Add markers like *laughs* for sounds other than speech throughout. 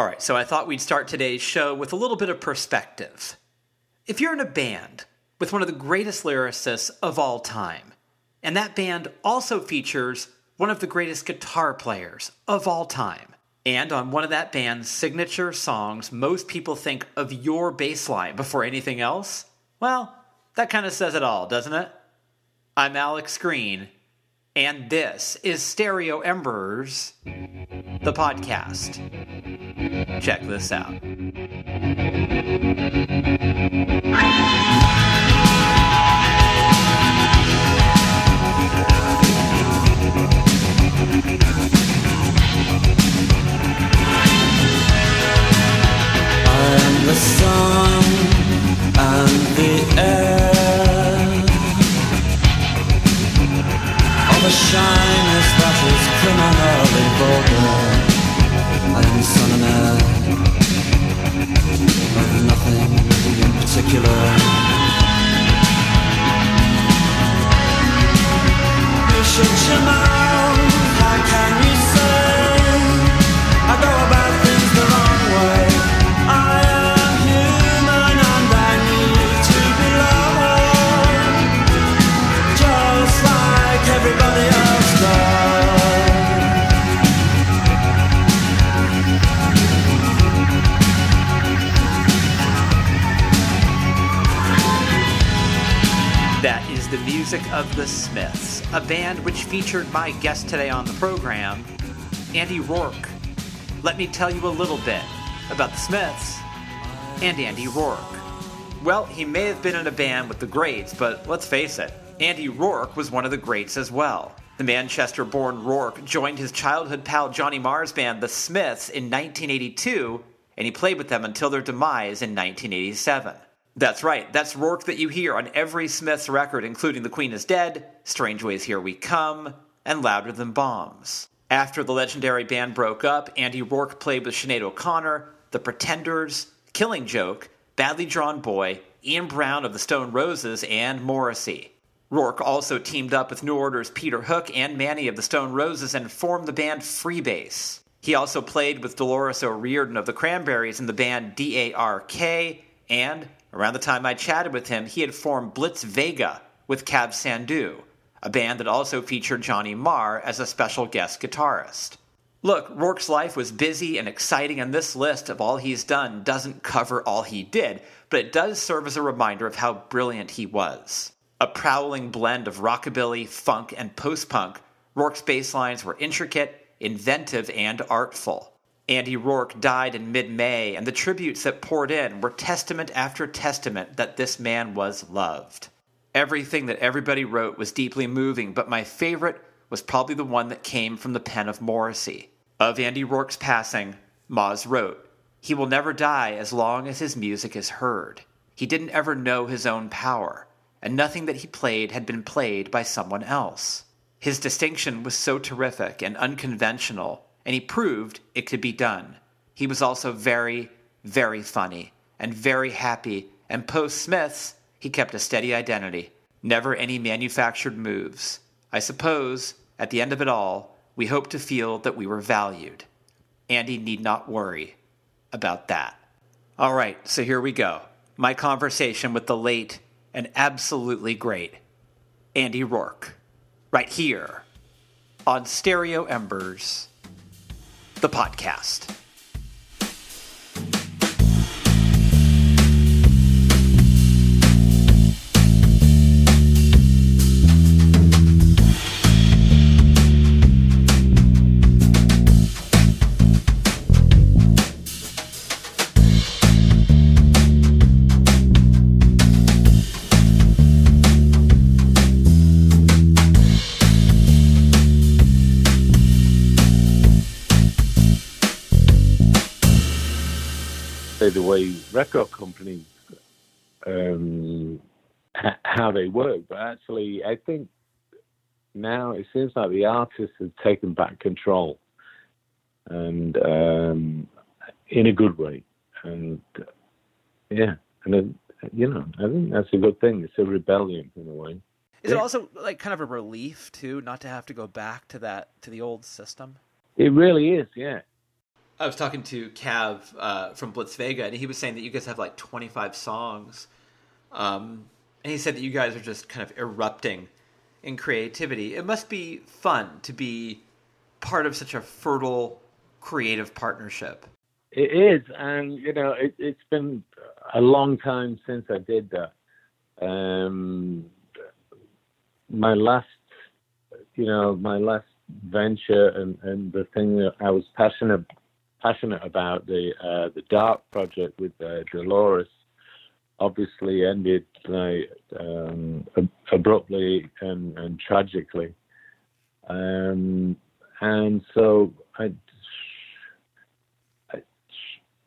All right, so I thought we'd start today's show with a little bit of perspective. If you're in a band with one of the greatest lyricists of all time, and that band also features one of the greatest guitar players of all time, and on one of that band's signature songs, most people think of your bass line before anything else, well, that kind of says it all, doesn't it? I'm Alex Green, and this is Stereo Embers, the podcast. Check this out. I'm the sun and the air. The shyness that is criminally vulgar. Am son and heir of nothing in particular. You shut your mouth. How can you say I go about the music of the Smiths, a band which featured my guest today on the program, Andy Rourke. Let me tell you a little bit about the Smiths and Andy Rourke. Well, he may have been in a band with the greats, but let's face it, Andy Rourke was one of the greats as well. The Manchester born Rourke joined his childhood pal Johnny Marr's band, The Smiths, in 1982, and he played with them until their demise in 1987. That's right, that's Rourke that you hear on every Smiths record, including The Queen is Dead, Strangeways Here We Come, and Louder Than Bombs. After the legendary band broke up, Andy Rourke played with Sinead O'Connor, The Pretenders, Killing Joke, Badly Drawn Boy, Ian Brown of the Stone Roses, and Morrissey. Rourke also teamed up with New Order's Peter Hook and Mani of the Stone Roses and formed the band Freebass. He also played with Dolores O'Riordan of the Cranberries in the band D.A.R.K. and around the time I chatted with him, he had formed Blitz Vega with Kav Sandhu, a band that also featured Johnny Marr as a special guest guitarist. Look, Rourke's life was busy and exciting, and this list of all he's done doesn't cover all he did, but it does serve as a reminder of how brilliant he was. A prowling blend of rockabilly, funk, and post punk, Rourke's bass lines were intricate, inventive, and artful. Andy Rourke died in mid May, and the tributes that poured in were testament after testament that this man was loved. Everything that everybody wrote was deeply moving, but my favorite was probably the one that came from the pen of Morrissey. Of Andy Rourke's passing, Moz wrote, He will never die as long as his music is heard. He didn't ever know his own power, and nothing that he played had been played by someone else. His distinction was so terrific and unconventional, and he proved it could be done. He was also very, very funny and very happy, and post Smiths, he kept a steady identity. Never any manufactured moves. I suppose, at the end of it all, we hope to feel that we were valued. Andy need not worry about that. All right, so here we go. My conversation with the late and absolutely great Andy Rourke, right here on Stereo Embers, the podcast. Record companies um, h- how they work, but actually, I think now it seems like the artists have taken back control, and um, in a good way, and yeah, and then, you know, I think that's a good thing. It's a rebellion in a way. Is it also like kind of a relief too, not to have to go back to that to the old system? It really is, yeah. I was talking to Kav uh, from Blitz Vega, and he was saying that you guys have like 25 songs. Um, and he said that you guys are just kind of erupting in creativity. It must be fun to be part of such a fertile creative partnership. It is, and you know, it, has been a long time since I did that. Um, my last, you know, my last venture and, and the thing that I was passionate passionate about the uh, the Dark project with uh, Dolores obviously ended um, abruptly and, and tragically. Um, and so I, I,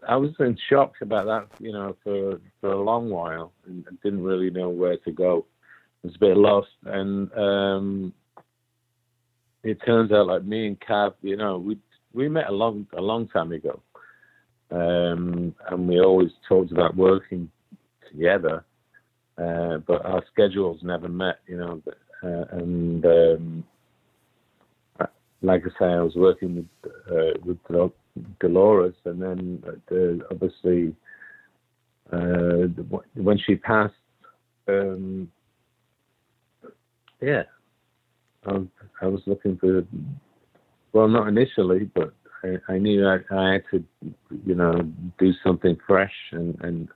I was in shock about that, you know, for for a long while, and didn't really know where to go. I was a bit lost, and um, it turns out like me and Kav, you know, we we met a long a long time ago, um, and we always talked about working together, uh, but our schedules never met, you know. Uh, and um, like I say, I was working with uh, with Dolores, and then uh, obviously uh, when she passed, um, yeah, I, I, was looking for. Well, not initially, but I, I knew I, I, had to, you know, do something fresh and and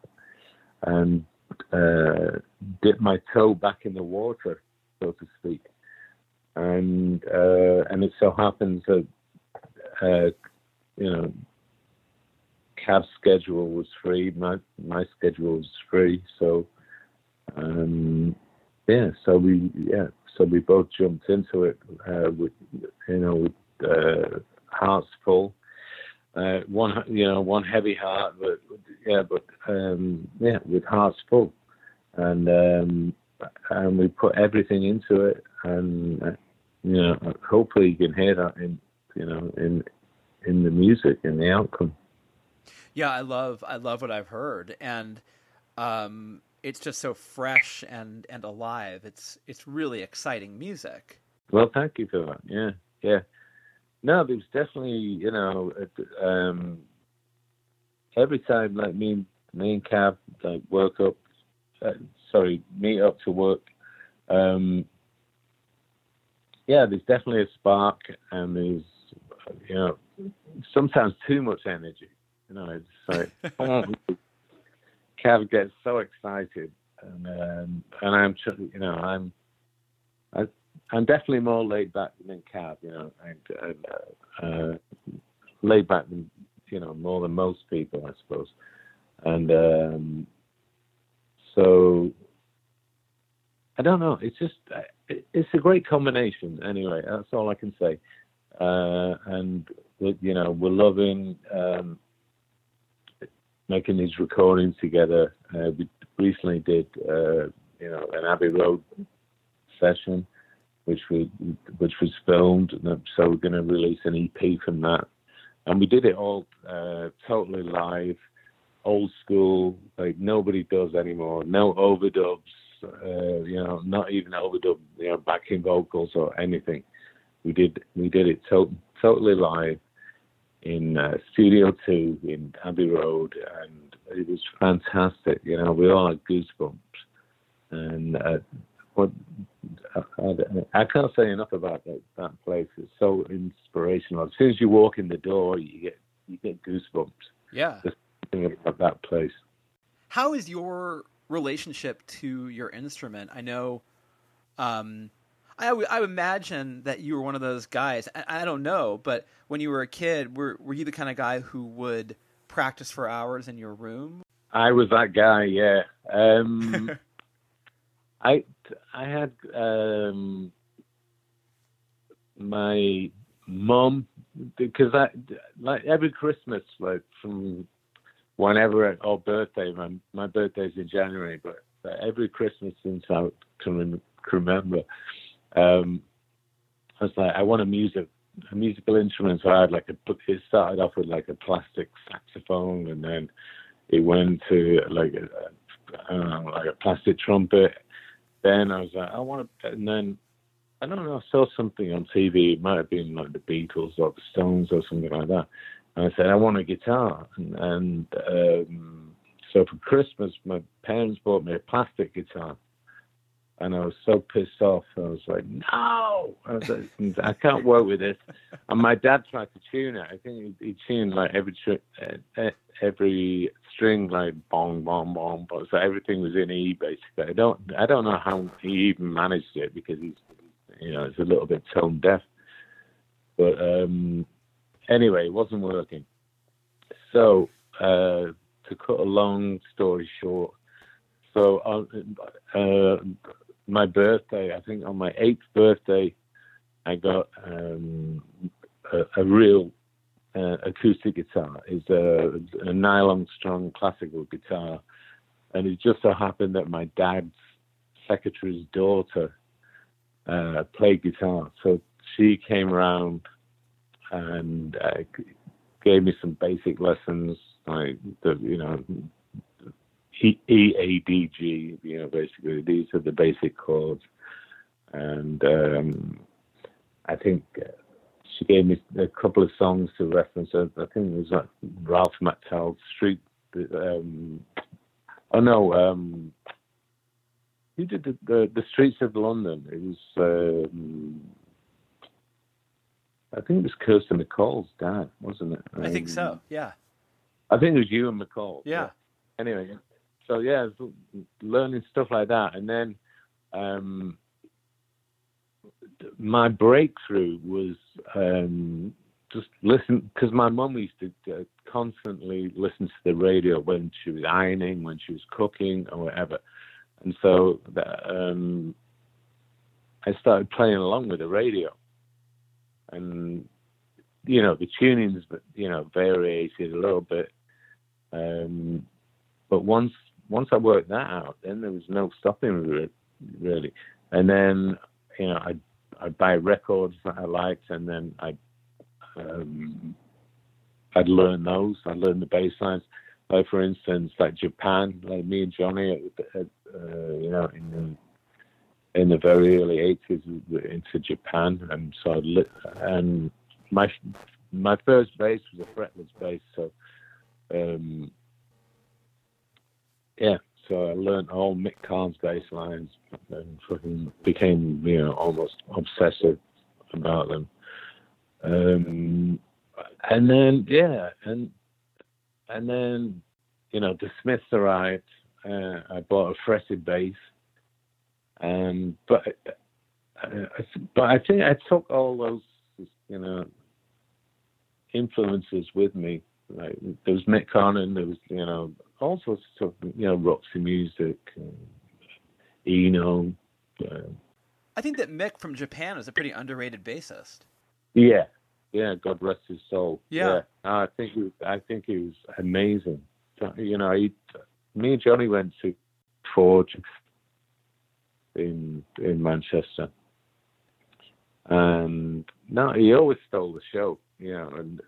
and uh, dip my toe back in the water, so to speak. And uh, and it so happens that uh, you know Kav's schedule was free, my my schedule was free, so um, yeah, so we yeah, so we both jumped into it uh, with you know with uh, hearts full uh, one you know one heavy heart, but yeah, but um, yeah, with hearts full, and um, and we put everything into it, and uh, you know, hopefully you can hear that in you know in in the music and the outcome. Yeah, I love I love what I've heard, and um, it's just so fresh and and alive. It's it's really exciting music. Well, thank you for that. Yeah, yeah. No, there was definitely, you know, um, every time like me, me and Kav like woke up, uh, sorry, meet up to work. Um, yeah, there's definitely a spark, and there's, you know, sometimes too much energy. You know, it's like *laughs* Kav gets so excited, and um, and I'm, you know, I'm, I, I'm definitely more laid back than Kav, you know, and, and uh, uh, laid back than you know more than most people, I suppose. And um, so I don't know. It's just uh, it's a great combination. Anyway, that's all I can say. Uh, and you know, we're loving um, making these recordings together. Uh, we recently did, uh, you know, an Abbey Road session which we which was filmed. So we're going to release an EP from that, and we did it all uh, totally live, old school, like nobody does anymore. No overdubs, uh, you know, not even overdub, you know, backing vocals or anything. We did we did it to- totally live in uh, Studio Two in Abbey Road, and it was fantastic. You know, we all had goosebumps, and uh, what I, I, can't say enough about that, that place. It's so inspirational. As soon as you walk in the door, you get you get goosebumps. Yeah, just thinking about that place. How is your relationship to your instrument? I know. Um, I, I imagine that you were one of those guys. I, I don't know, but when you were a kid, were were you the kind of guy who would practice for hours in your room? I was that guy. Yeah. Um, *laughs* I I had um, my mom because I like every Christmas, like from whenever or birthday. My my birthday's in January, but every Christmas since I can remember, um, I was like, I want a music a musical instrument. So I had like a it started off with like a plastic saxophone, and then it went to like know, like a plastic trumpet, then I was like, I want to, and then I don't know, I saw something on TV. It might have been like the Beatles or the Stones or something like that. And I said, I want a guitar. And, and um, so for Christmas, my parents bought me a plastic guitar. And I was so pissed off. I was like, no, I, was like, I can't work with this. And my dad tried to tune it. I think he, he tuned like every uh, every string like bong bong bong, but so everything was in E basically. I don't I don't know how he even managed it because he's you know it's a little bit tone deaf. But um, anyway, it wasn't working. So uh, to cut a long story short, so uh, uh, my birthday, I think on my eighth birthday, I got um, a, a, real uh, acoustic guitar. It's a, a, nylon strung classical guitar, and it just so happened that my dad's secretary's daughter uh, played guitar, so she came around and uh, gave me some basic lessons, like the you know E A D G. You know, basically these are the basic chords, and um, I think uh, she gave me a couple of songs to reference. I think it was like Ralph McTell's Street. Um, oh no, um, who did the, the, the Streets of London? It was. Um, I think it was Kirsty MacColl's dad, wasn't it? I think so. Um, yeah. I think it was Ewan MacColl. Yeah. Anyway, so yeah, learning stuff like that, and then um, my breakthrough was um, just listen because my mum used to uh, constantly listen to the radio when she was ironing, when she was cooking, or whatever, and so that, um, I started playing along with the radio, and you know the tunings, you know, variated a little bit. Um, but once once I worked that out, then there was no stopping really. And then you know I I'd buy records that I liked, and then I um, I'd learn those. I learned the bass lines. Like for instance, like Japan, like me and Johnny, at, at, uh, you know, in the in the very early '80s, into Japan, and so I lit, and my my first bass was a fretless bass, so um, yeah, so I learned all Mick Karn's bass lines and fucking became, you know, almost obsessive about them. Um, and then, yeah, and and then, you know, the Smiths arrived. Uh, I bought a fretted bass, and but uh, but I think I took all those, you know, influences with me. Like there was Mick and there was, you know, all sorts of stuff, you know, Roxy Music, Eno. Uh, I think that Mick from Japan is a pretty underrated bassist. Yeah, yeah. God rest his soul. Yeah, yeah. I think he, I think he was amazing. You know, he, me and Johnny went to Forge in in Manchester, and no, he always stole the show. You know, and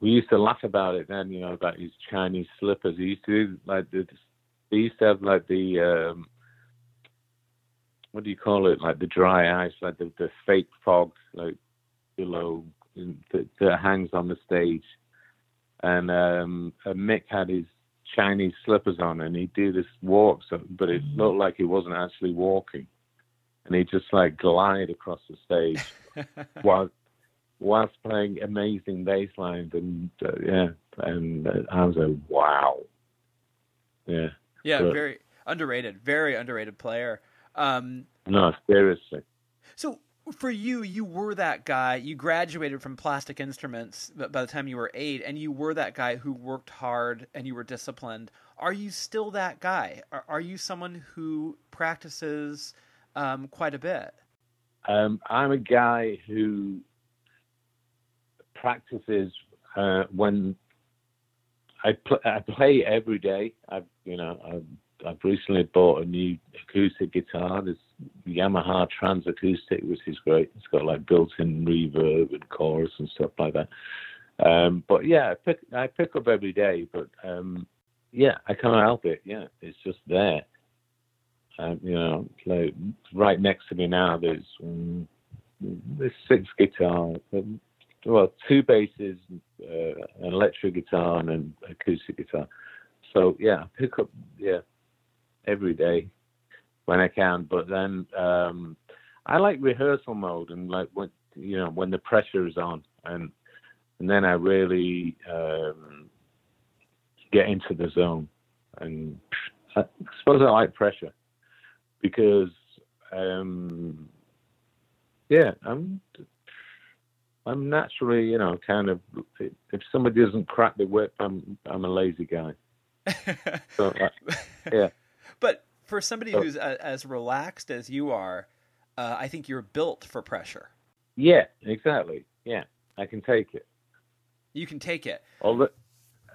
we used to laugh about it then, you know, about his Chinese slippers. He used to do like the, they used to have like the um, what do you call it? Like the dry ice, like the, the fake fog, like below that, that hangs on the stage. And um, Mick had his Chinese slippers on, and he'd do this walk, so, but it looked like he wasn't actually walking, and he'd just like glide across the stage *laughs* while whilst playing amazing bass lines and uh, yeah, and uh, I was like, wow, yeah, yeah, but, very underrated, very underrated player. Um, no, seriously. So for you, you were that guy. You graduated from plastic instruments by the time you were eight, and you were that guy who worked hard and you were disciplined. Are you still that guy? Are, are you someone who practices um, quite a bit? Um, I'm a guy who practices uh, when I, pl- I play every day. I've you know I've, I've recently bought a new acoustic guitar. This Yamaha TransAcoustic, which is great. It's got like built-in reverb and chorus and stuff like that. Um, but yeah, I pick I pick up every day. But um, yeah, I can't help it. Yeah, it's just there. Um, you know, like right next to me now, there's um, there's six guitars, well, two basses, uh, an electric guitar, and an acoustic guitar. So yeah, I pick up yeah every day when I can. But then um, I like rehearsal mode and like when you know when the pressure is on, and and then I really um, get into the zone. And I suppose I like pressure because um, yeah, I'm I'm naturally, you know, kind of. If somebody doesn't crack the whip, I'm I'm a lazy guy. *laughs* so, uh, yeah. But for somebody so, who's a, as relaxed as you are, uh, I think you're built for pressure. Yeah, exactly. Yeah, I can take it. You can take it. Although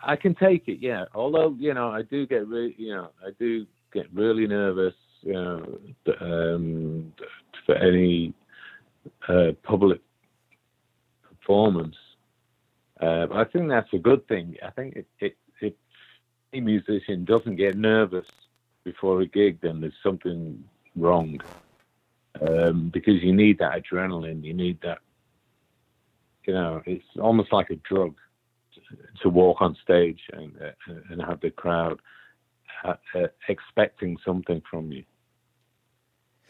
I can take it, yeah. Although you know, I do get really, you know, I do get really nervous, you know, um, for any uh, public performance. Uh, I think that's a good thing. I think it, it, if a musician doesn't get nervous before a gig, then there's something wrong. Um, because you need that adrenaline, you need that. You know, it's almost like a drug to, to walk on stage and uh, and have the crowd uh, uh expecting something from you.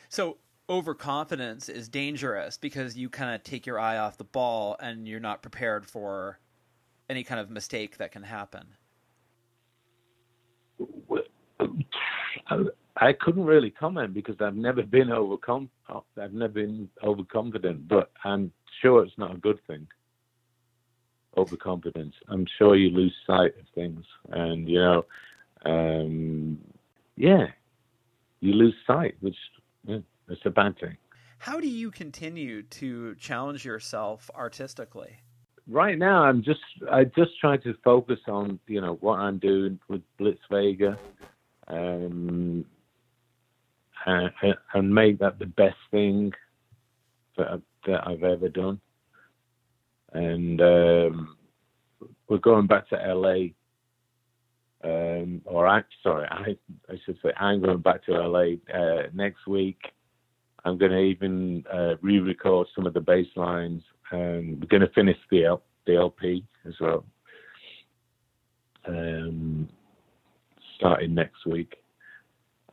So overconfidence is dangerous because you kind of take your eye off the ball and you're not prepared for any kind of mistake that can happen. I couldn't really comment because I've never been overcome. I've never been overconfident, but I'm sure it's not a good thing. Overconfidence. I'm sure you lose sight of things, and you know, um, yeah, you lose sight, which yeah, it's a bad thing. How do you continue to challenge yourself artistically? Right now, I'm just I just try to focus on you know what I'm doing with Blitz Vega, um, and, and make that the best thing that that I've ever done. And um, we're going back to LA um, or I, sorry, I, I should say I'm going back to LA uh, next week I'm going to even uh, re-record some of the bass lines, and we're going to finish the, L- the LP as well. Um, starting next week.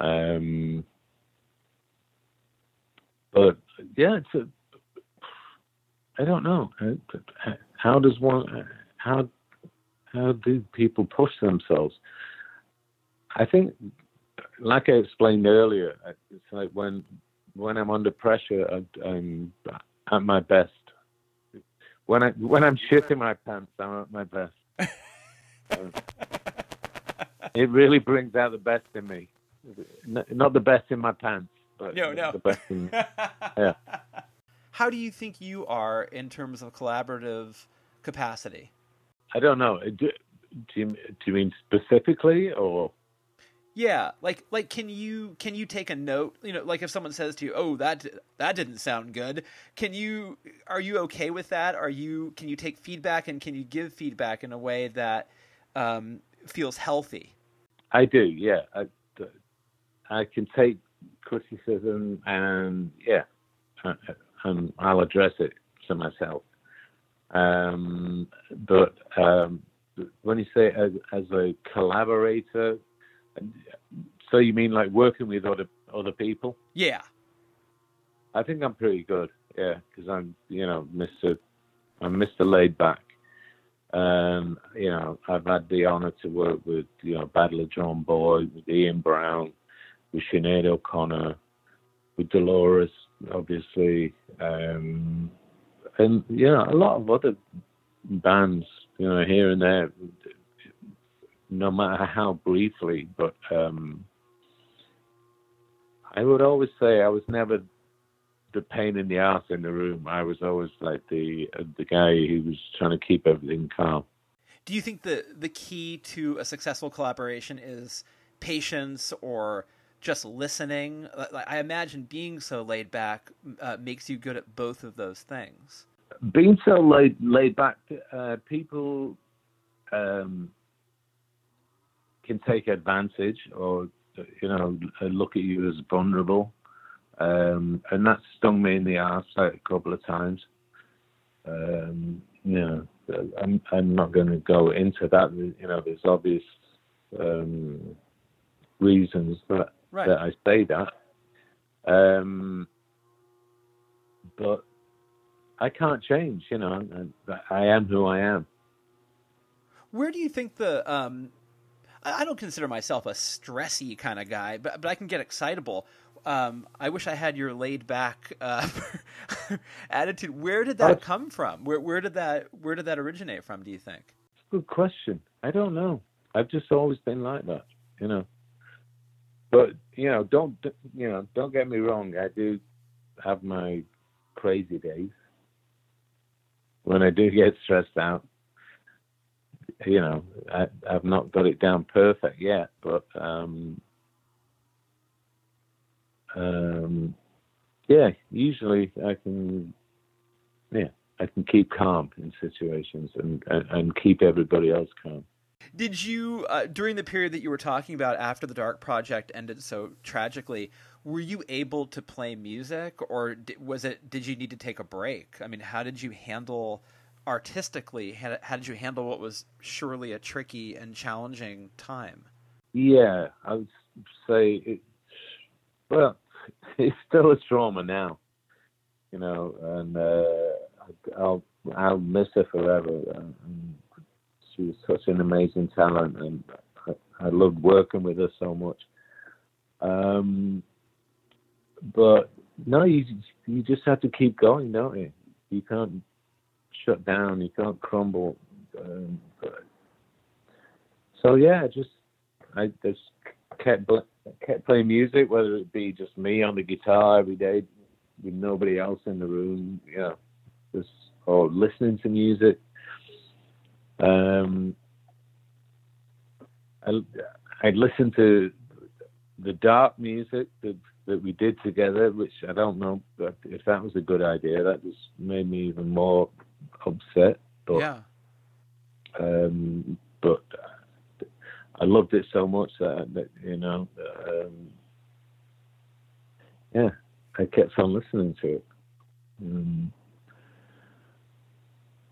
Um, but yeah, it's a, I don't know. How does one? How how do people push themselves? I think, like I explained earlier, it's like when when I'm under pressure, I, am at my best. When I when I'm shitting my pants, I'm at my best. *laughs* it really brings out the best in me. Not the best in my pants, but no, no. the best in *laughs* yeah. How do you think you are in terms of collaborative capacity? I don't know. Do, do, you, do you mean specifically or? Yeah, like like can you can you take a note? You know, like if someone says to you, "Oh, that that didn't sound good." Can you are you okay with that? Are you can you take feedback and can you give feedback in a way that um, feels healthy? I do. Yeah, I, I can take criticism and yeah, and I'll address it to myself. Um, but um, when you say as, as a collaborator, so you mean like working with other other people? Yeah. I think I'm pretty good. Yeah, because I'm you know Mr. I'm Mr. Laid Back. Um, you know, I've had the honor to work with you know Badly Drawn Boy, with Ian Brown, with Sinead O'Connor, with Dolores, obviously, um, and you know a lot of other bands, you know, here and there no matter how briefly. But um, I would always say I was never the pain in the ass in the room. I was always like the uh, the guy who was trying to keep everything calm. Do you think the the key to a successful collaboration is patience or just listening? I imagine being so laid back uh, makes you good at both of those things. Being so laid laid back, uh, people um, can take advantage or you know look at you as vulnerable, um, and that stung me in the ass like a couple of times. Um, you know, I'm I'm not going to go into that. You know, there's obvious um, reasons that Right. that I say that. Um, but I can't change. You know, and I am who I am. Where do you think the um I don't consider myself a stressy kind of guy, but but I can get excitable. Um, I wish I had your laid back uh, *laughs* attitude. Where did that come from? Where where did that where did that originate from? Do you think? Good question. I don't know. I've just always been like that, you know. But you know, don't you know? Don't get me wrong. I do have my crazy days when I do get stressed out. You know, I, I've not got it down perfect yet, but um, um, yeah, usually I can, yeah, I can keep calm in situations and, and, and keep everybody else calm. Did you uh, during the period that you were talking about after the Dark Project ended so tragically? Were you able to play music, or was it? Did you need to take a break? I mean, how did you handle artistically? How, how did you handle what was surely a tricky and challenging time? Yeah, I would say it. Well, *laughs* it's still a trauma now, you know, and uh, I'll I'll miss her forever. And she was such an amazing talent, and I, I loved working with her so much. Um, but no, you you just have to keep going, don't you? You can't shut down. You can't crumble. Um, so yeah, just I just kept kept playing music, whether it be just me on the guitar every day with nobody else in the room, know, just or listening to music. Um, I I listened to the dark music that that we did together, which I don't know if that was a good idea. That just made me even more upset. But yeah. um, but I loved it so much that, that you know, um, yeah, I kept on listening to it. Um,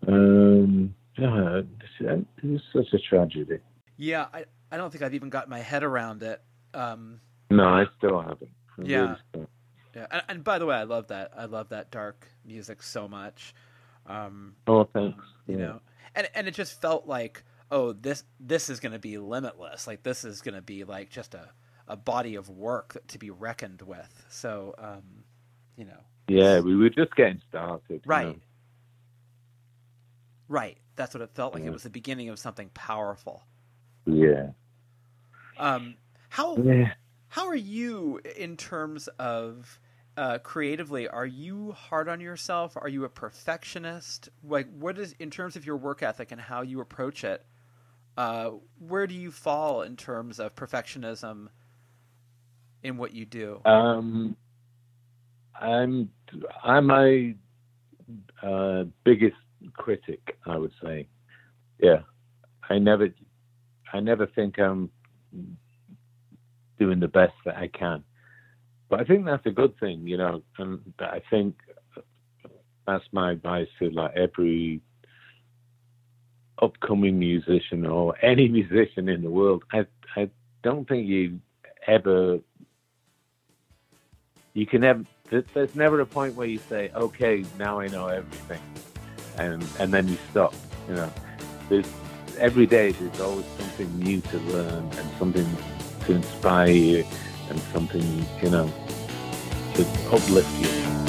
um, yeah, it was such a tragedy. Yeah, I, I don't think I've even got my head around it. Um, No, I still haven't. I Yeah. really still- yeah, and, and by the way, I love that. I love that dark music so much. Um, Oh, thanks. you know, and and it just felt like, oh, this this is going to be limitless. Like this is going to be like just a a body of work to be reckoned with. So, um, you know, Yeah, we were just getting started. you right, know. right. That's what it felt like. It was the beginning of something powerful. Yeah. Um, how Yeah. How are you in terms of uh, creatively? Are you hard on yourself? Are you a perfectionist? Like, what is in terms of your work ethic and how you approach it? Uh, where do you fall in terms of perfectionism in what you do? Um, I'm I'm my uh, biggest critic, I would say. Yeah, I never I never think I'm doing the best that I can, but I think that's a good thing, you know. And I think that's my advice to like every upcoming musician or any *laughs* musician in the world. I I don't think you ever you can there- there's never a point where you say okay now i know everything and and then you stop you know there's every day there's always something new to learn and something to inspire you and something you know to uplift you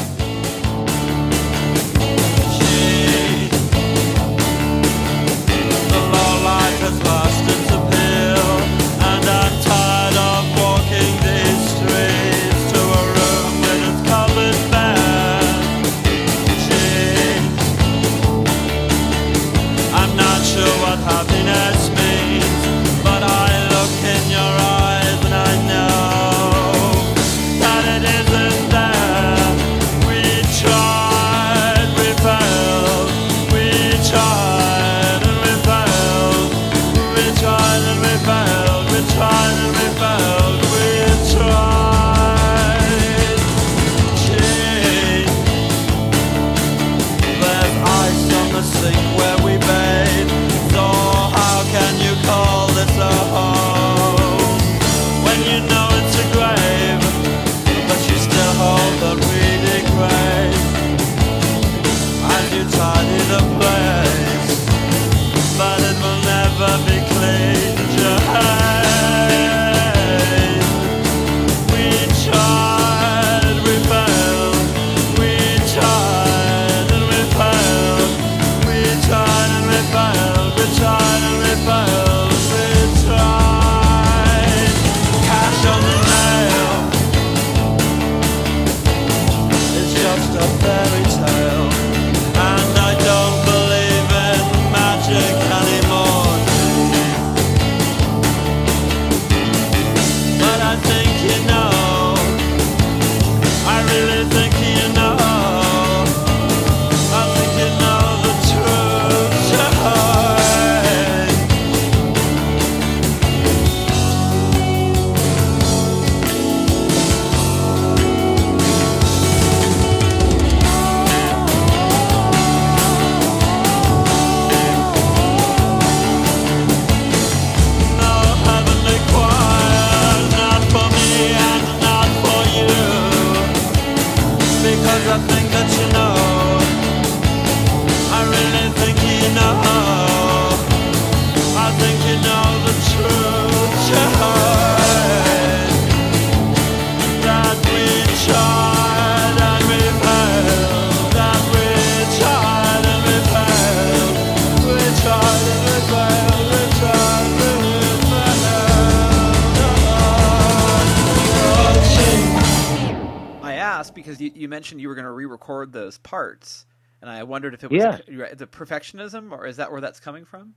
parts, and I wondered if it was Yeah. a- the perfectionism, or is that where that's coming from?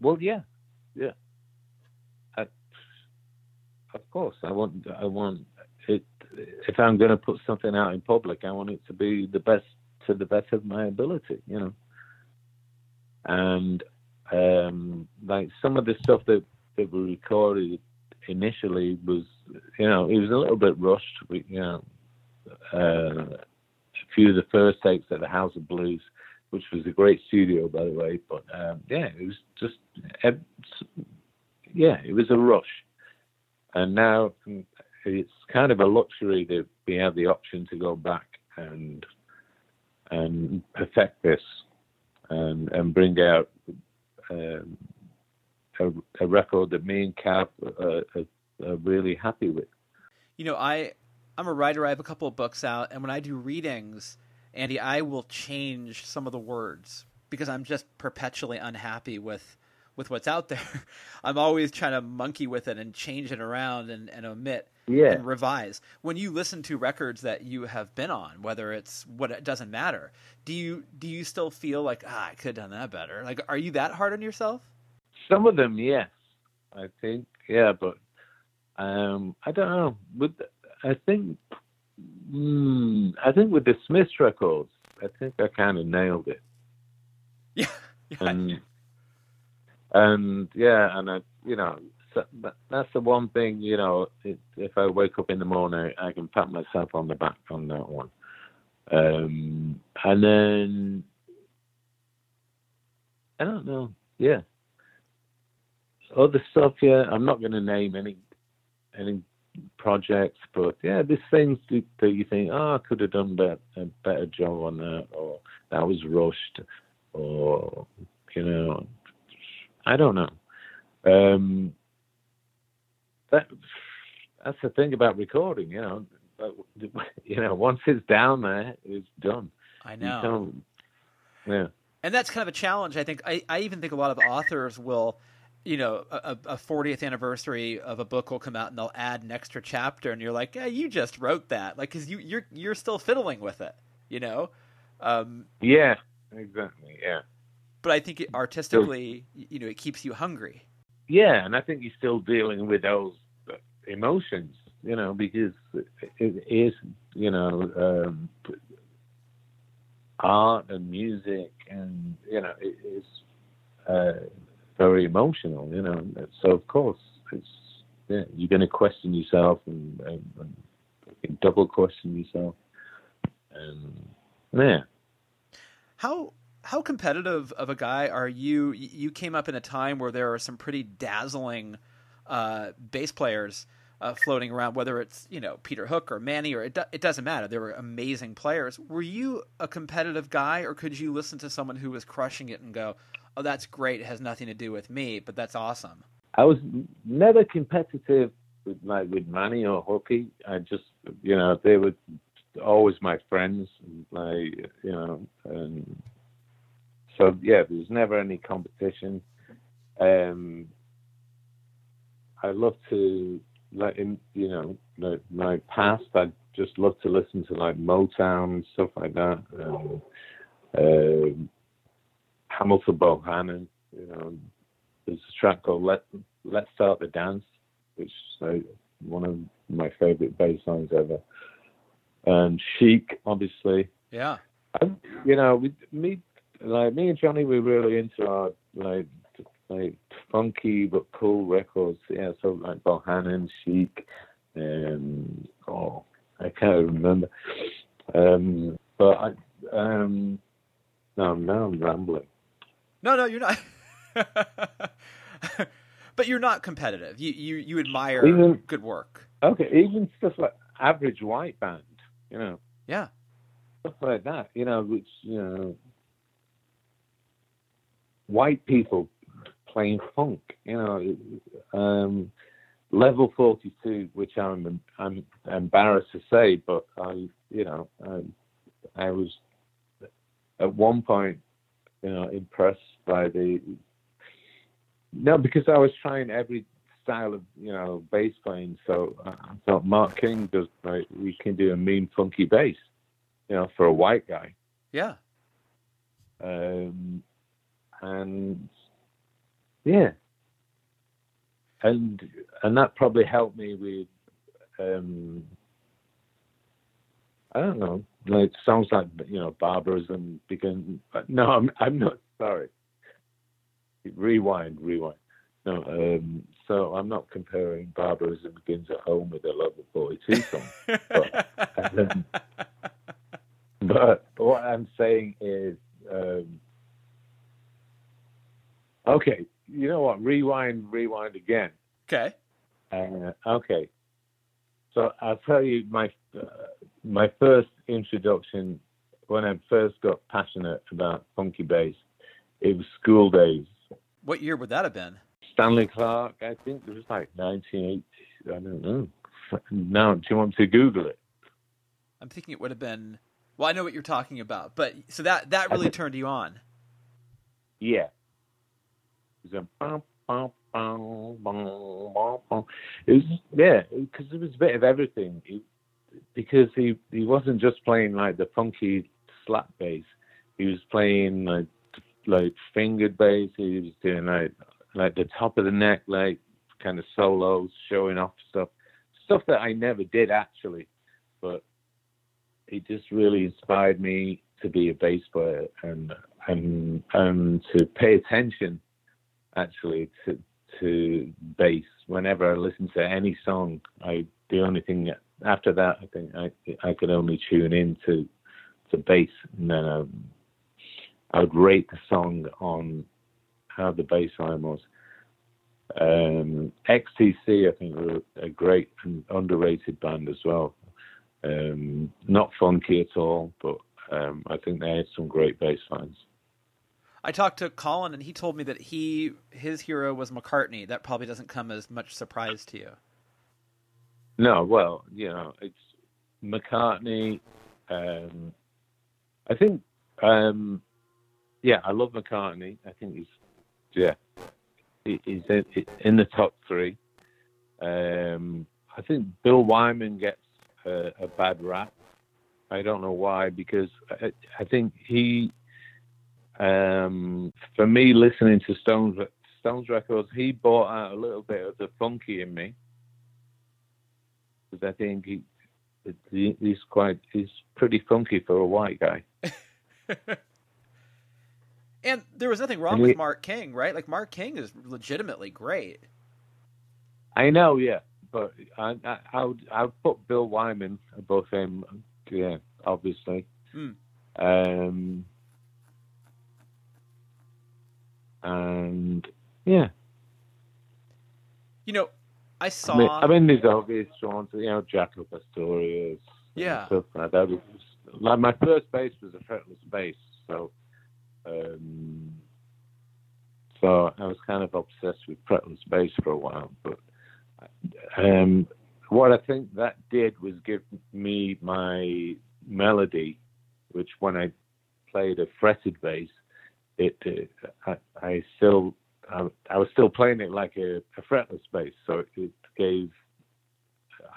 Well, yeah, yeah. I, of course, I want. I want it. If I'm going to put something out in public, I want it to be the best to the best of my ability. You know. And um, like some of the stuff that that we recorded initially was, you know, it was a little bit rushed. We, you know, uh, few of the first takes at the House of Blues which was a great studio, by the way. But um, yeah, it was just, yeah, it was a rush. And now mm, it's kind of a luxury that we have the option to go back and and perfect this and and bring out um, a, a record that me and Kav are, are, are really happy with. You know, I I'm a writer. I have a couple of books out, and when I do readings, Andy, I will change some of the words because I'm just perpetually unhappy with with what's out there. *laughs* I'm always trying to monkey with it and change it around and, and omit Yeah. and revise. When you listen to records that you have been on, whether it's what it doesn't matter, do you do you still feel like ah, I could have done that better? Like, are you that hard on yourself? Some of them, yes, I think, yeah, but um, I don't know. With I think, mm, I think with the Smiths records, I think I kind of nailed it, *laughs* Yeah, yeah. and and yeah, and I, you know, so that, that's the one thing, you know, it, if I wake up in the morning, I can pat myself on the back on that one, um, and then I don't know, yeah. Other stuff, yeah, I'm not going to name any any projects, but yeah, there's things that, you think, oh, I could have done better, a better job on that, or that was rushed, or you know, I don't know. Um, that that's the thing about recording, you know. You know, once it's down there, it's done. I know. yeah. and that's kind of a challenge. I think. I, I even think a lot of authors will, you know, a, a 40th anniversary of a book will come out and they'll add an extra chapter, and you're like, yeah, you just wrote that, like, because you you're you're still fiddling with it, you know. Um, Yeah, exactly. Yeah. but I think it, artistically, y- you know, it keeps you hungry. yeah, and I think you're still dealing with those emotions, you know, because it is, you know, um, art and music, and you know, it is uh, very emotional, you know. So of course, it's yeah, you're going to question yourself and, and, and double question yourself, and yeah. How how competitive of a guy are you? You came up in a time where there are some pretty dazzling uh, bass players uh, floating around, whether it's you know Peter Hook or Mani or it, do, it doesn't matter. They were amazing players. Were you a competitive guy, or could you listen to someone who was crushing it and go, "Oh, that's great. It has nothing to do with me, but that's awesome." I was never competitive with like with Mani or Hooky. I just you know they were always my friends, like you know, and so yeah, there was never any competition. Um, I love to like in you know like my past. I just love to listen to like Motown stuff like that. Um, uh, Hamilton Bohannon, you know. There's a track called "Let Let's Start the Dance," which is one of my favorite bass lines ever. And Chic, obviously. Yeah. I, you know, we, me like me and Johnny, we're really into our like like funky but cool records. Yeah, so like Bohannon, Chic, um, oh, I can't remember. Um, but I, um, no, now I'm rambling. No, no, you're not. *laughs* but you're not competitive. You you you admire Even- good work. Okay, even stuff like average white band, you know, Yeah. stuff like that, you know, which you know, white people playing funk, you know, um, level forty two, which I'm I'm embarrassed to say, but I, you know, I, I was at one point, you know, impressed by the. No, because I was trying every style of you know bass playing. So I thought Mark King does like we can do a mean funky bass, you know, for a white guy. Yeah. Um, and yeah, and and that probably helped me with um, I don't know. It sounds like you know barbarism. Begin. No, I'm I'm not sorry. Rewind, rewind. No, um, so I'm not comparing barbarism begins at home with a level 42 song. um, *laughs* but what I'm saying is, um, okay, you know what? Rewind, rewind again. okay. Uh, okay, so I'll tell you my my first introduction when I first got passionate about funky bass. It was school days. What year would that have been? Stanley Clarke, I think it was like 1980. I don't know. Now, do you want to Google it? I'm thinking it would have been. Well, I know what you're talking about, but so that that really turned you on. Yeah. It was a. It was yeah, because it was a bit of everything. He, because he he wasn't just playing like the funky slap bass. He was playing like like fingered bass. He was doing like like the top of the neck, like kind of solos, showing off stuff, stuff that I never did actually, but it just really inspired me to be a bass player and and and to pay attention actually to to bass whenever I listen to any song. I the only thing after that I think I I could only tune in to to bass and then um, I would rate the song on how the bass line was. Um, XTC, I think, were a great and underrated band as well. Um, not funky at all, but um, I think they had some great bass lines. I talked to Colin, and he told me that he his hero was McCartney. That probably doesn't come as much surprise to you. No, well, you know, it's McCartney. Um, I think, um, yeah, I love McCartney. I think he's, yeah, he's in, the top three. Um, I think Bill Wyman gets a, a bad rap. I don't know why, because I, I think he, um, for me, listening to Stones Stones records, he brought out a little bit of the funky in me. Because I think he, he, he's quite, he's pretty funky for a white guy. *laughs* And there was nothing wrong And with Mark King, right? Like Mark King is legitimately great. I know, yeah, but I, I, I would, I would put Bill Wyman above him. Yeah, obviously. Hmm. Um, and yeah, You know, I saw. I mean, I mean these obvious ones, you know, Jaco Pastorius, Yeah. stuff like that. Was, like my first bass was a fretless bass, so um, so I was kind of obsessed with fretless bass for a while. But um, what I think that did was give me my melody, which when I played a fretted bass, it uh, I, I still I, I was still playing it like a, a fretless bass, so it, it gave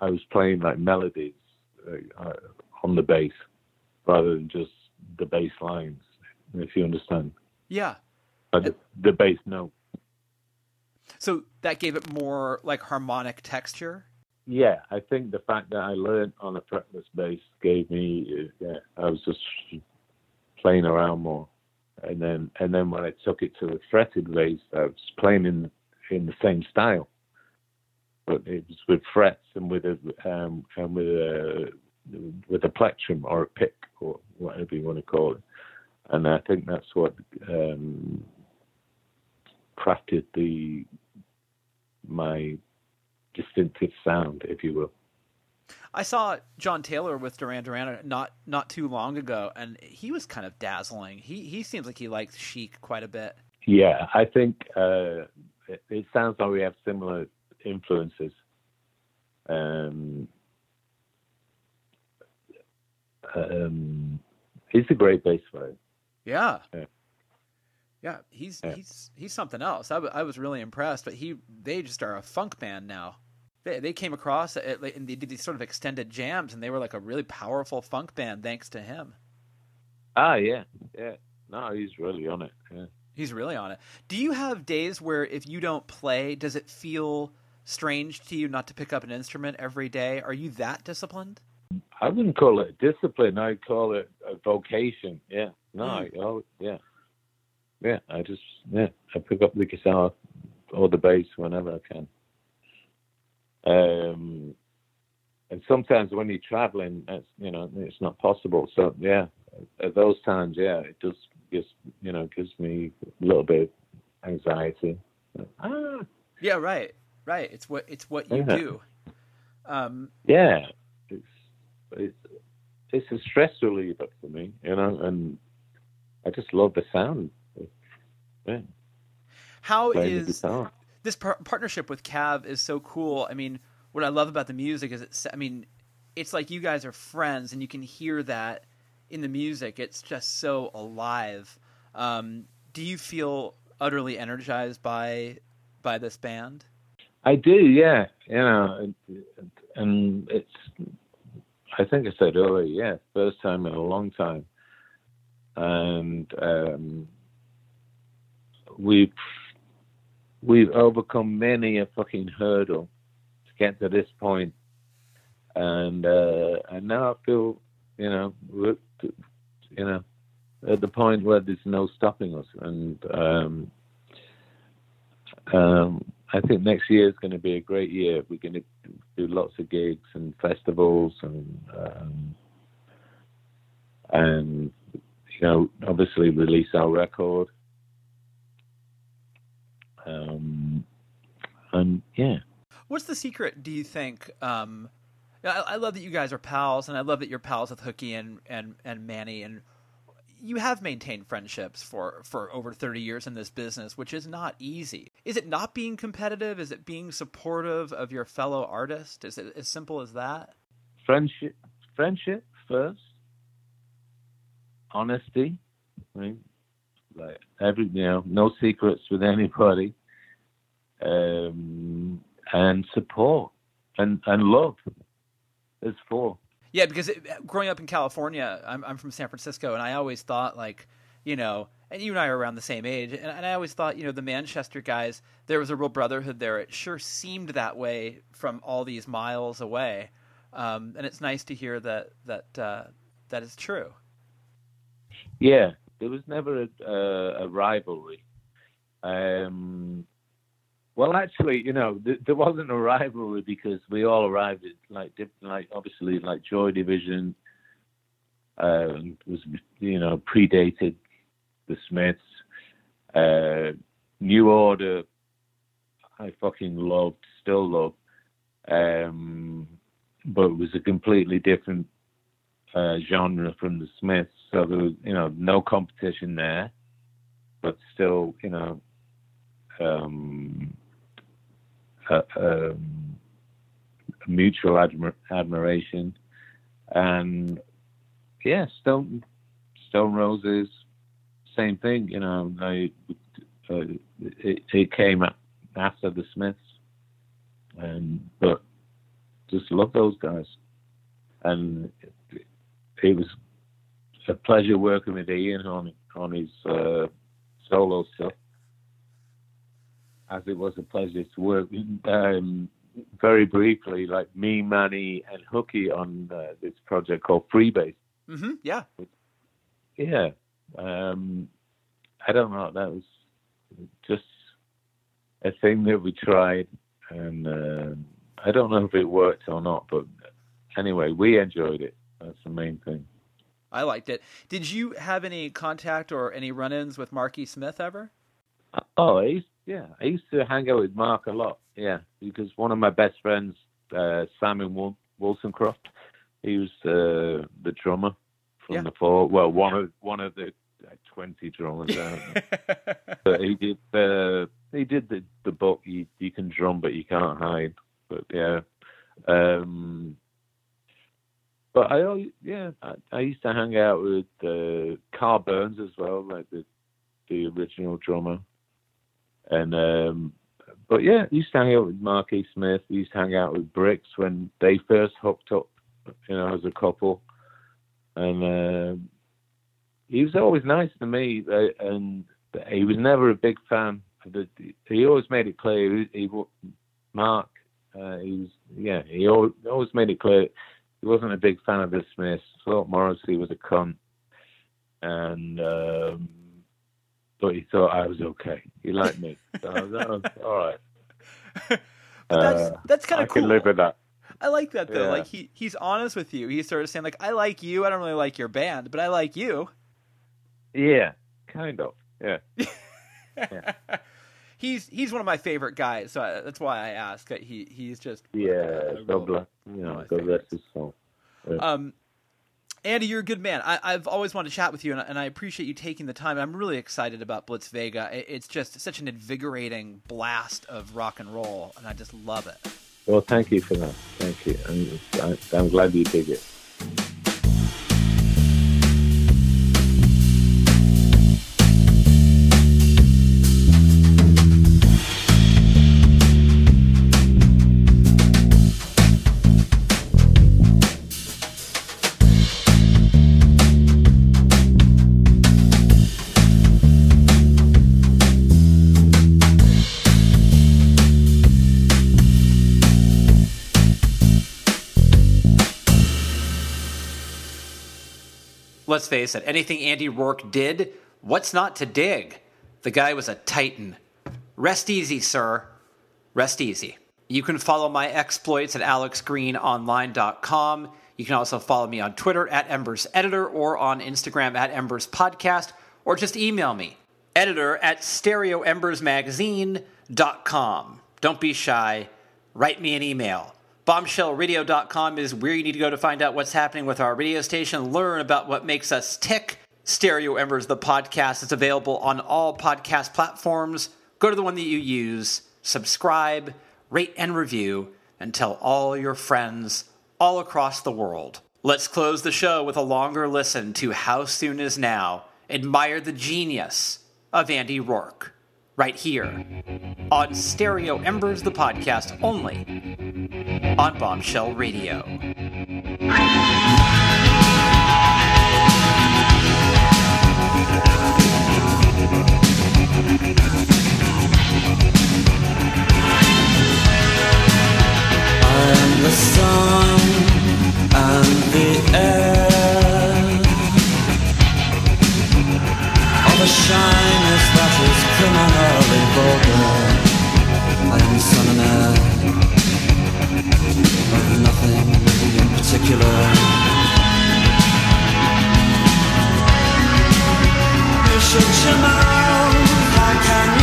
I was playing like melodies uh, on the bass rather than just the bass lines, if you understand. yeah. Uh, the, the bass note. So that gave it more like harmonic texture. Yeah, I think the fact that I learned on a fretless bass gave me, uh, yeah, I was just playing around more, and then and then when I took it to the fretted bass, I was playing in in the same style, but it was with frets and with a um, and with a with a plectrum or a pick or whatever you want to call it, and I think that's what um, crafted the my distinctive sound, if you will. I saw John Taylor with Duran Duran not not too long ago, and he was kind of dazzling. He he seems like he likes chic quite a bit. Yeah, I think uh, it, it sounds like we have similar influences. Um, um, he's a great bass player. Yeah. Yeah. Yeah, he's Yeah. he's he's something else. I, w- I was really impressed, but he they just are a funk band now. They they came across it like, and they did these sort of extended jams, and they were like a really powerful funk band thanks to him. Ah, yeah, yeah. No, he's really on it. Yeah. He's really on it. Do you have days where if you don't play, does it feel strange to you not to pick up an instrument every day? Are you that disciplined? I wouldn't call it discipline. I'd call it a vocation. Yeah. No, Mm. I, oh, yeah. Yeah, I just, yeah, I pick up the guitar or the bass whenever I can. Um, and sometimes when you're traveling, that's, you know, it's not possible. So, yeah, at those times, yeah, it does, gives, you know, gives me a little bit of anxiety. Ah, Yeah, right, right. It's what it's what you Yeah. do. Um, yeah, it's, it's, it's a stress reliever for me, you know, and I just love the sound. Yeah, how playing is. This par- partnership with Kav is so cool. I mean, what I love about the music is it's I mean, it's like you guys are friends and you can hear that in the music. It's just so alive. Um, do you feel utterly energized by by this band? I do, yeah. You know, and, it's. I think I said earlier, yeah, first time in a long time, and um, we've we've overcome many a fucking hurdle to get to this point, and uh, and now I feel, you know, you know, at the point where there's no stopping us, and um, um, I think next year is going to be a great year. We're going to do lots of gigs and festivals and um, and you know obviously release our record. Um, and yeah, What's the secret? Do you think? Um, I, I love that you guys are pals, and I love that you're pals with Hooky and and and Mani, and you have maintained friendships for for over thirty years in this business, which is not easy. Is it not being competitive? Is it being supportive of your fellow artist? Is it as simple as that? friendship, friendship first, honesty. I mean, like every you know, no secrets with anybody, um, and support and and love. There's four. Yeah, because it, growing up in California, I'm, I'm from San Francisco, and I always thought like, you know, and you and I are around the same age, and, and I always thought, you know, the Manchester guys, there was a real brotherhood there. It sure seemed that way from all these miles away, um, and it's nice to hear that that uh, that is true. Yeah, there was never a, uh, a rivalry. Um, well, actually, you know, th- there wasn't a rivalry because we all arrived at like different, like obviously, like Joy Division um, was, you know, predated the Smiths. Uh, New Order, I fucking loved, still love. Um, but it was a completely different uh, genre from the Smiths, so there was, you know, no competition there, but still, you know, um, mutual admir- admiration, and yeah, Stone Stone Roses, same thing. You know, uh, it, it came after the Smiths, and but just love those guys, and it, was a pleasure working with Ian on on his uh, solo stuff, as it was a pleasure to work um, very briefly, like me, Mani, and Hooky on uh, this project called Freebass. Mm-hmm. Yeah. Yeah. Um, I don't know. That was just a thing that we tried, and uh, I don't know if it worked or not. But anyway, we enjoyed it. That's the main thing. I liked it. Did you have any contact or any run-ins with Marky Smith ever? Oh, I used, yeah, I used to hang out with Mark a lot. Yeah, because one of my best friends, uh, Simon Wil- Wolstencroft, he was uh, the drummer from Yeah. the Fall. Well, one of one of the uh, twenty drummers. uh, *laughs* but he did the he did the the book. You you can drum, but you can't hide. But yeah, um, but I yeah I, I used to hang out with uh, Karl Burns as well, like the the original drummer, and um, but yeah, used to hang out with Marky Smith. I used to hang out with Brix when they first hooked up, you know, as a couple, and. um he was always nice to me, uh, and he was never a big fan. Of the, he always made it clear. He, he Mark, uh, he was yeah. He always made it clear he wasn't a big fan of the Smiths. Thought Morrissey was a cunt, and um, but he thought I was okay. He liked me, so that was all right. *laughs* But that's Uh, that's kind of cool. can live with that. I like that though. Yeah. Like he he's honest with you. He's sort of saying like, I like you. I don't really like your band, but I like you. Yeah, kind of. Yeah. *laughs* Yeah. He's he's one of my favorite guys, so I, that's why I ask. He he's just Yeah, God bless. You know, God rest his soul. Um, Andy, you're a good man. I, I've always wanted to chat with you, and, and I appreciate you taking the time. I'm really excited about Blitz Vega. It, it's just such an invigorating blast of rock and roll, and I just love it. Well, thank you for that. Thank you. And I, I'm glad you did it. Face it, anything Andy Rourke did, what's not to dig? The guy was a titan. Rest easy, sir. Rest easy. You can follow my exploits at alexgreenonline.com. You can also follow me on Twitter at Embers Editor or on Instagram at Embers Podcast, or just email me, editor at stereoembersmagazine.com. Don't be shy. Write me an email. Bombshellradio.com is where you need to go to find out what's happening with our radio station, learn about what makes us tick. Stereo Embers, the podcast, is available on all podcast platforms. Go to the one that you use, subscribe, rate, and review, and tell all your friends all across the world. Let's close the show with a longer listen to How Soon Is Now. Admire the genius of Andy Rourke. Right here on Stereo Embers, the podcast, only on Bombshell Radio. The sun and the air Of a shyness battles criminal and vulgar I am the son and heir of nothing in particular. You shut your mouth, I can't